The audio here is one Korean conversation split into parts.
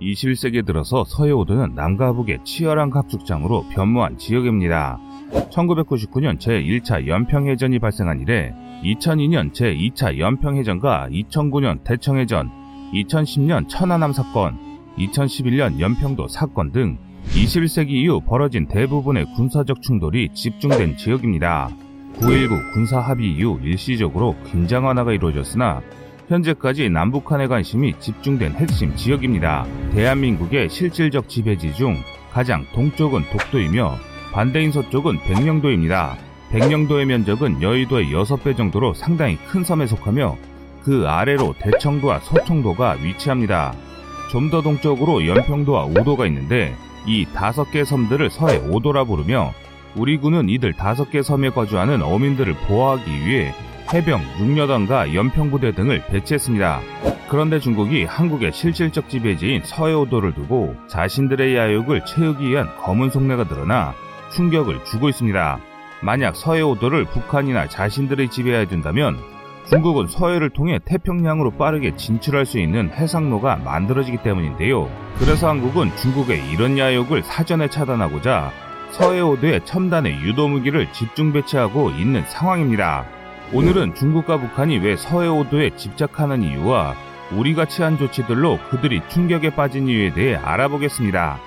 21세기에 들어서 서해오도는 남과 북의 치열한 각축장으로 변모한 지역입니다. 1999년 제1차 연평해전이 발생한 이래 2002년 제2차 연평해전과 2009년 대청해전, 2010년 천안함 사건, 2011년 연평도 사건 등 21세기 이후 벌어진 대부분의 군사적 충돌이 집중된 지역입니다. 9.19 군사 합의 이후 일시적으로 긴장 완화가 이루어졌으나 현재까지 남북한의 관심이 집중된 핵심 지역입니다. 대한민국의 실질적 지배지 중 가장 동쪽은 독도이며 반대인 서쪽은 백령도입니다. 백령도의 면적은 여의도의 6배 정도로 상당히 큰 섬에 속하며 그 아래로 대청도와 서청도가 위치합니다. 좀 더 동쪽으로 연평도와 우도가 있는데 이 다섯 개 섬들을 서해 오도라 부르며 우리 군은 이들 다섯 개 섬에 거주하는 어민들을 보호하기 위해 해병, 육려단과 연평부대 등을 배치했습니다. 그런데 중국이 한국의 실질적 지배지인 서해오도를 두고 자신들의 야욕을 채우기 위한 검은 속내가 드러나 충격을 주고 있습니다. 만약 서해오도를 북한이나 자신들이 지배해야 된다면 중국은 서해를 통해 태평양으로 빠르게 진출할 수 있는 해상로가 만들어지기 때문인데요. 그래서 한국은 중국의 이런 야욕을 사전에 차단하고자 서해오도에 첨단의 유도무기를 집중 배치하고 있는 상황입니다. 오늘은 중국과 북한이 왜 서해오도에 집착하는 이유와 우리가 취한 조치들로 그들이 충격에 빠진 이유에 대해 알아보겠습니다.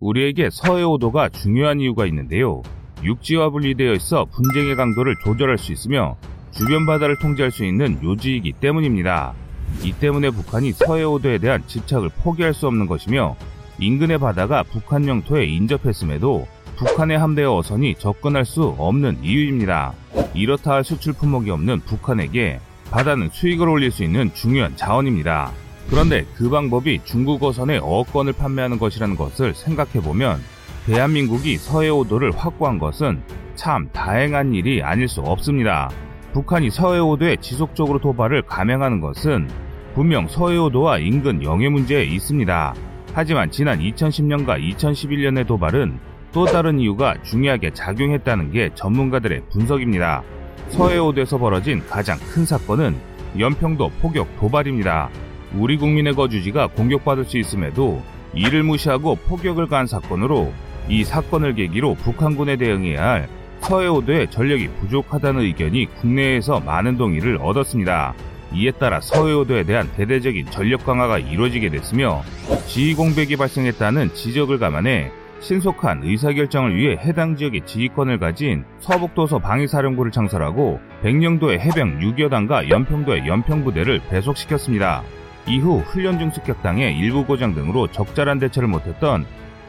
우리에게 서해오도가 중요한 이유가 있는데요. 육지와 분리되어 있어 분쟁의 강도를 조절할 수 있으며 주변 바다를 통제할 수 있는 요지이기 때문입니다. 이 때문에 북한이 서해오도에 대한 집착을 포기할 수 없는 것이며 인근의 바다가 북한 영토에 인접했음에도 북한의 함대와 어선이 접근할 수 없는 이유입니다. 이렇다 할 수출 품목이 없는 북한에게 바다는 수익을 올릴 수 있는 중요한 자원입니다. 그런데 그 방법이 중국 어선의 어권을 판매하는 것이라는 것을 생각해보면 대한민국이 서해오도를 확보한 것은 참 다행한 일이 아닐 수 없습니다. 북한이 서해오도에 지속적으로 도발을 감행하는 것은 분명 서해오도와 인근 영해 문제에 있습니다. 하지만 지난 2010년과 2011년의 도발은 또 다른 이유가 중요하게 작용했다는 게 전문가들의 분석입니다. 서해오도에서 벌어진 가장 큰 사건은 연평도 포격 도발입니다. 우리 국민의 거주지가 공격받을 수 있음에도 이를 무시하고 포격을 가한 사건으로 이 사건을 계기로 북한군에 대응해야 할 서해오도의 전력이 부족하다는 의견이 국내에서 많은 동의를 얻었습니다. 이에 따라 서해오도에 대한 대대적인 전력 강화가 이루어지게 됐으며 지휘 공백이 발생했다는 지적을 감안해 신속한 의사결정을 위해 해당 지역의 지휘권을 가진 서북도서 방위사령부를 창설하고 백령도의 해병 6여단과 연평도의 연평부대를 배속시켰습니다. 이후 훈련 중 습격당해 일부 고장 등으로 적절한 대처를 못했던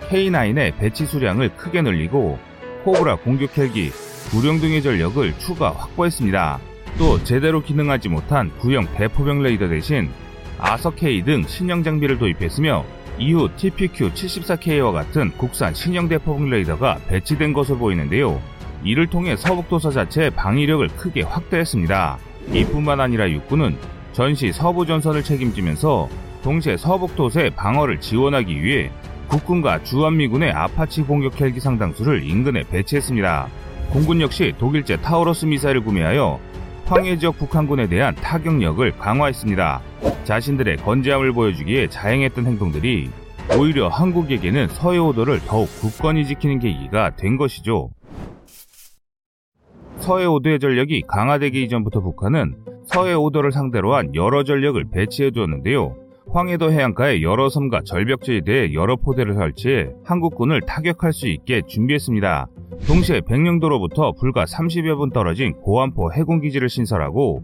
K9의 배치 수량을 크게 늘리고 코브라 공격 헬기, 구룡 등의 전력을 추가 확보했습니다. 또 제대로 기능하지 못한 구형 대포병 레이더 대신 아서K 등 신형 장비를 도입했으며 이후 TPQ-74K와 같은 국산 신형 대포병 레이더가 배치된 것으로 보이는데요. 이를 통해 서북도서 자체의 방위력을 크게 확대했습니다. 이뿐만 아니라 육군은 전시 서부 전선을 책임지면서 동시에 서북도서의 방어를 지원하기 위해 국군과 주한미군의 아파치 공격 헬기 상당수를 인근에 배치했습니다. 공군 역시 독일제 타우러스 미사일을 구매하여 황해 지역 북한군에 대한 타격력을 강화했습니다. 자신들의 건재함을 보여주기에 자행했던 행동들이 오히려 한국에게는 서해오도를 더욱 굳건히 지키는 계기가 된 것이죠. 서해오도의 전력이 강화되기 이전부터 북한은 서해오도를 상대로 한 여러 전력을 배치해 두었는데요. 황해도 해안가에 여러 섬과 절벽지에 대해 여러 포대를 설치해 한국군을 타격할 수 있게 준비했습니다. 동시에 백령도로부터 불과 30여 분 떨어진 고안포 해군기지를 신설하고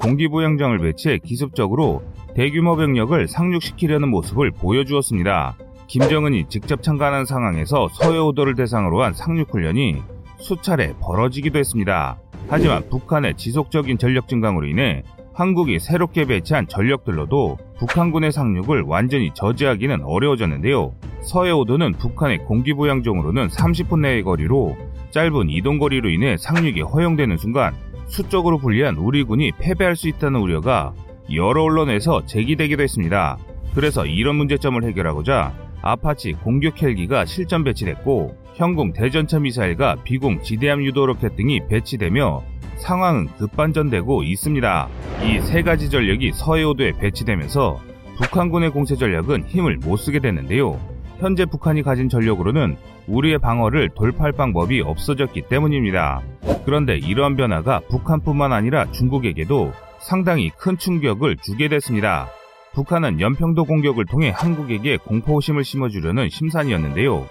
공기부양정을 배치해 기습적으로 대규모 병력을 상륙시키려는 모습을 보여주었습니다. 김정은이 직접 참가하는 상황에서 서해오도를 대상으로 한 상륙훈련이 수차례 벌어지기도 했습니다. 하지만 북한의 지속적인 전력 증강으로 인해 한국이 새롭게 배치한 전력들로도 북한군의 상륙을 완전히 저지하기는 어려워졌는데요. 서해오도는 북한의 공기부양정으로는 30분 내의 거리로 짧은 이동거리로 인해 상륙이 허용되는 순간 수적으로 불리한 우리 군이 패배할 수 있다는 우려가 여러 언론에서 제기되기도 했습니다. 그래서 이런 문제점을 해결하고자 아파치 공격 헬기가 실전 배치됐고 현궁 대전차 미사일과 비궁 지대함 유도 로켓 등이 배치되며 상황은 급반전되고 있습니다. 이 세 가지 전력이 서해오도에 배치되면서 북한군의 공세 전력은 힘을 못 쓰게 됐는데요. 현재 북한이 가진 전력으로는 우리의 방어를 돌파할 방법이 없어졌기 때문입니다. 그런데 이러한 변화가 북한뿐만 아니라 중국에게도 상당히 큰 충격을 주게 됐습니다. 북한은 연평도 공격을 통해 한국에게 공포심을 심어주려는 심산이었는데요.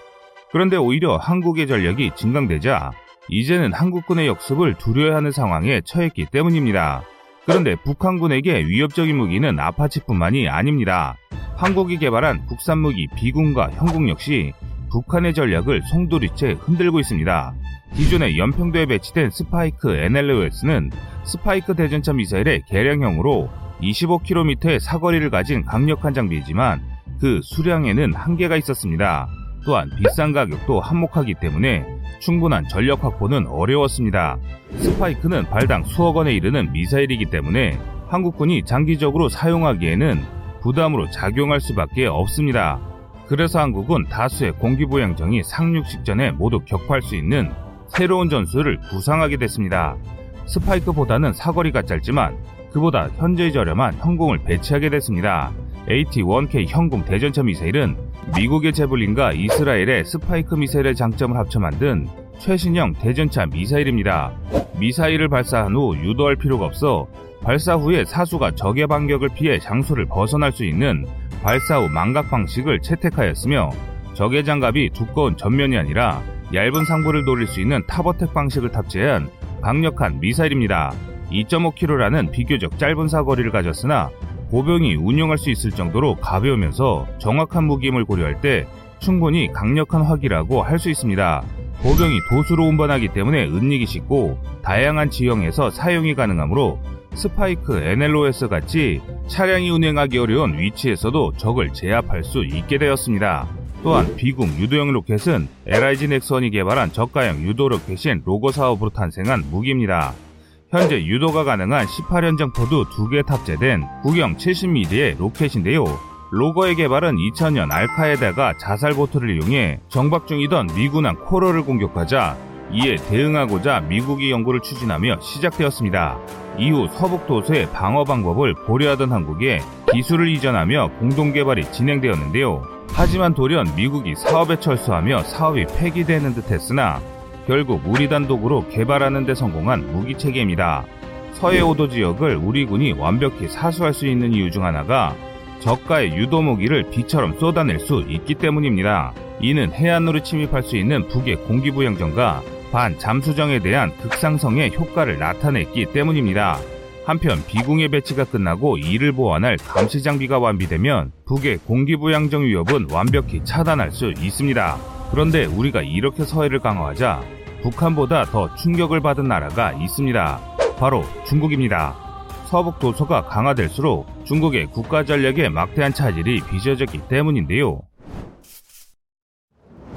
그런데 오히려 한국의 전력이 증강되자 이제는 한국군의 역습을 두려워하는 상황에 처했기 때문입니다. 그런데 북한군에게 위협적인 무기는 아파치뿐만이 아닙니다. 한국이 개발한 국산 무기 비군과 형국 역시 북한의 전략을 송두리째 흔들고 있습니다. 기존에 연평도에 배치된 스파이크 NLOS는 스파이크 대전차 미사일의 개량형으로 25km의 사거리를 가진 강력한 장비이지만 그 수량에는 한계가 있었습니다. 또한 비싼 가격도 한몫하기 때문에 충분한 전력 확보는 어려웠습니다. 스파이크는 발당 수억 원에 이르는 미사일이기 때문에 한국군이 장기적으로 사용하기에는 부담으로 작용할 수밖에 없습니다. 그래서 한국은 다수의 공기부양정이 상륙식 전에 모두 격파할 수 있는 새로운 전술을 구상하게 됐습니다. 스파이크보다는 사거리가 짧지만 그보다 현저히 저렴한 형공을 배치하게 됐습니다. AT-1K 형공 대전차 미사일은 미국의 제블린과 이스라엘의 스파이크 미사일의 장점을 합쳐 만든 최신형 대전차 미사일입니다. 미사일을 발사한 후 유도할 필요가 없어 발사 후에 사수가 적의 반격을 피해 장소를 벗어날 수 있는 발사 후 망각 방식을 채택하였으며 적의 장갑이 두꺼운 전면이 아니라 얇은 상부를 노릴 수 있는 타버텍 방식을 탑재한 강력한 미사일입니다. 2.5km라는 비교적 짧은 사거리를 가졌으나 보병이 운용할 수 있을 정도로 가벼우면서 정확한 무기임을 고려할 때 충분히 강력한 화기라고 할 수 있습니다. 보병이 도수로 운반하기 때문에 은닉이 쉽고 다양한 지형에서 사용이 가능하므로 스파이크 NLOS 같이 차량이 운행하기 어려운 위치에서도 적을 제압할 수 있게 되었습니다. 또한 비궁 유도형 로켓은 LIG 넥스원이 개발한 저가형 유도 로켓인 LOGIR 사업으로 탄생한 무기입니다. 현재 유도가 가능한 18연장 pod 2개 탑재된 구경 70mm의 로켓인데요. 로거의 개발은 2000년 알카에다가 자살 보트를 이용해 정박 중이던 미군한 코러를 공격하자 이에 대응하고자 미국이 연구를 추진하며 시작되었습니다. 이후 서북 도서의 방어 방법을 고려하던 한국에 기술을 이전하며 공동 개발이 진행되었는데요. 하지만 돌연 미국이 사업에 철수하며 사업이 폐기되는 듯 했으나 결국 우리 단독으로 개발하는 데 성공한 무기 체계입니다. 서해오도 지역을 우리 군이 완벽히 사수할 수 있는 이유 중 하나가 저가의 유도 무기를 비처럼 쏟아낼 수 있기 때문입니다. 이는 해안으로 침입할 수 있는 북의 공기부양정과 반 잠수정에 대한 극상성의 효과를 나타냈기 때문입니다. 한편 비공의 배치가 끝나고 이를 보완할 감시 장비가 완비되면 북의 공기부양정 위협은 완벽히 차단할 수 있습니다. 그런데 우리가 이렇게 서해를 강화하자 북한보다 더 충격을 받은 나라가 있습니다. 바로 중국입니다. 서북 도서가 강화될수록 중국의 국가 전략에 막대한 차질이 빚어졌기 때문인데요.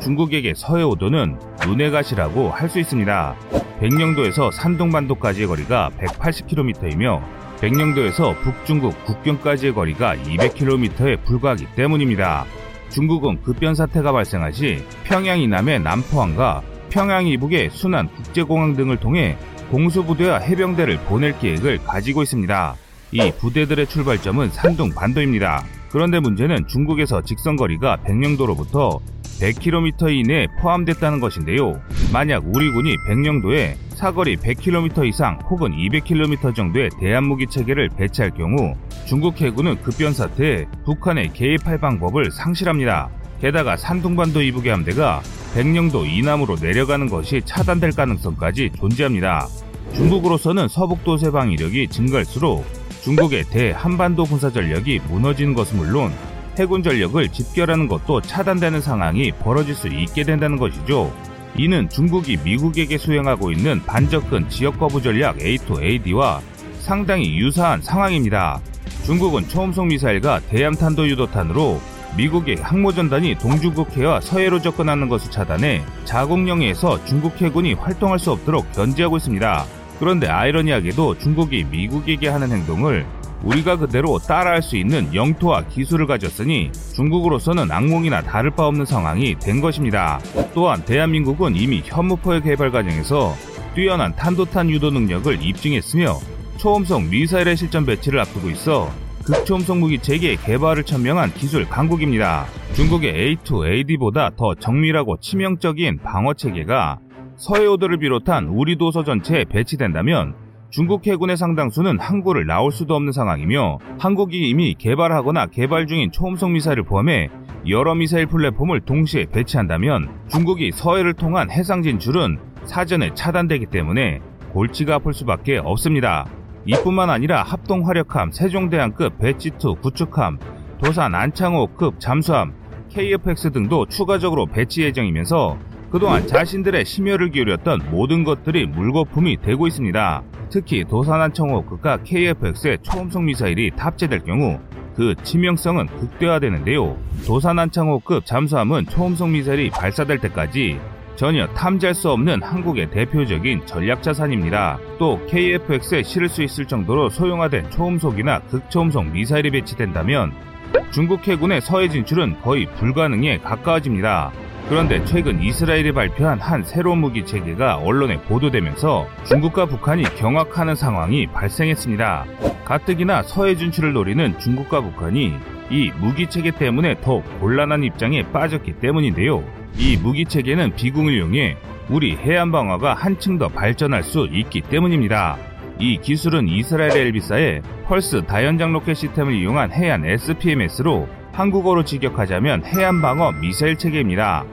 중국에게 서해오도는 눈의 가시라고 할 수 있습니다. 백령도에서 산둥반도까지의 거리가 180km이며 백령도에서 북중국 국경까지의 거리가 200km에 불과하기 때문입니다. 중국은 급변 사태가 발생한 시 평양 이남의 남포항과 평양 이북의 순안 국제공항 등을 통해 공수부대와 해병대를 보낼 계획을 가지고 있습니다. 이 부대들의 출발점은 산둥 반도입니다. 그런데 문제는 중국에서 직선거리가 백령도로부터 100km 이내에 포함됐다는 것인데요. 만약 우리 군이 백령도에 사거리 100km 이상 혹은 200km 정도의 대한무기 체계를 배치할 경우 중국 해군은 급변 사태에 북한에 개입할 방법을 상실합니다. 게다가 산둥반도 이북의 함대가 백령도 이남으로 내려가는 것이 차단될 가능성까지 존재합니다. 중국으로서는 서북도 세 방위력이 증가할수록 중국의 대한반도 군사 전력이 무너지는 것은 물론 해군 전력을 집결하는 것도 차단되는 상황이 벌어질 수 있게 된다는 것이죠. 이는 중국이 미국에게 수행하고 있는 반접근 지역 거부 전략 A2AD와 상당히 유사한 상황입니다. 중국은 초음속 미사일과 대함 탄도 유도탄으로 미국의 항모전단이 동중국해와 서해로 접근하는 것을 차단해 자국령에서 중국 해군이 활동할 수 없도록 견제하고 있습니다. 그런데 아이러니하게도 중국이 미국에게 하는 행동을 우리가 그대로 따라할 수 있는 영토와 기술을 가졌으니 중국으로서는 악몽이나 다를 바 없는 상황이 된 것입니다. 또한 대한민국은 이미 현무포의 개발 과정에서 뛰어난 탄도탄 유도 능력을 입증했으며 초음속 미사일의 실전 배치를 앞두고 있어 극초음속 무기 체계 개발을 천명한 기술 강국입니다. 중국의 A2AD보다 더 정밀하고 치명적인 방어 체계가 서해오도를 비롯한 우리 도서 전체에 배치된다면 중국 해군의 상당수는 항구를 나올 수도 없는 상황이며 한국이 이미 개발하거나 개발 중인 초음속 미사일을 포함해 여러 미사일 플랫폼을 동시에 배치한다면 중국이 서해를 통한 해상 진출은 사전에 차단되기 때문에 골치가 아플 수밖에 없습니다. 이뿐만 아니라 합동 화력함, 세종대왕급 배치2 구축함, 도산 안창호급 잠수함, KFX 등도 추가적으로 배치 예정이면서 그동안 자신들의 심혈을 기울였던 모든 것들이 물거품이 되고 있습니다. 특히 도산안청호급과 KFX의 초음속 미사일이 탑재될 경우 그 치명성은 극대화되는데요. 도산안창호급 잠수함은 초음속 미사일이 발사될 때까지 전혀 탐지할 수 없는 한국의 대표적인 전략 자산입니다. 또 KFX에 실을 수 있을 정도로 소형화된 초음속이나 극초음속 미사일이 배치된다면 중국 해군의 서해 진출은 거의 불가능에 가까워집니다. 그런데 최근 이스라엘이 발표한 한 새로운 무기 체계가 언론에 보도되면서 중국과 북한이 경악하는 상황이 발생했습니다. 가뜩이나 서해 진출을 노리는 중국과 북한이 이 무기 체계 때문에 더 곤란한 입장에 빠졌기 때문인데요. 이 무기 체계는 비궁을 이용해 우리 해안 방어가 한층 더 발전할 수 있기 때문입니다. 이 기술은 이스라엘 엘빗사의 펄스 다연장 로켓 시스템을 이용한 해안 SPMS로 한국어로 직역하자면 해안 방어 미사일 체계입니다.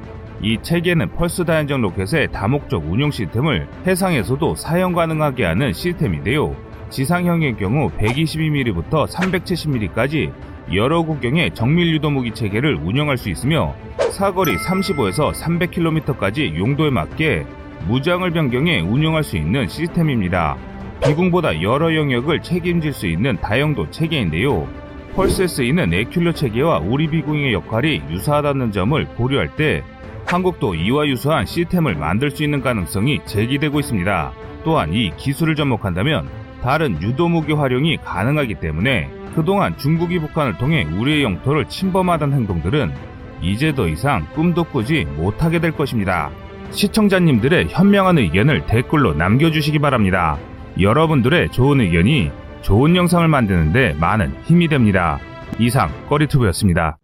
이 체계는 펄스 다연장 로켓의 다목적 운용 시스템을 해상에서도 사용 가능하게 하는 시스템인데요. 지상형의 경우 122mm부터 370mm까지 여러 국경의 정밀 유도 무기 체계를 운영할 수 있으며 사거리 35에서 300km까지 용도에 맞게 무장을 변경해 운영할 수 있는 시스템입니다. 비공보다 여러 영역을 책임질 수 있는 다용도 체계인데요. 펄스에 쓰이는 에큘러 체계와 우리 비공의 역할이 유사하다는 점을 고려할 때 한국도 이와 유사한 시스템을 만들 수 있는 가능성이 제기되고 있습니다. 또한 이 기술을 접목한다면 다른 유도무기 활용이 가능하기 때문에 그동안 중국이 북한을 통해 우리의 영토를 침범하던 행동들은 이제 더 이상 꿈도 꾸지 못하게 될 것입니다. 시청자님들의 현명한 의견을 댓글로 남겨주시기 바랍니다. 여러분들의 좋은 의견이 좋은 영상을 만드는데 많은 힘이 됩니다. 이상 꺼리투브였습니다.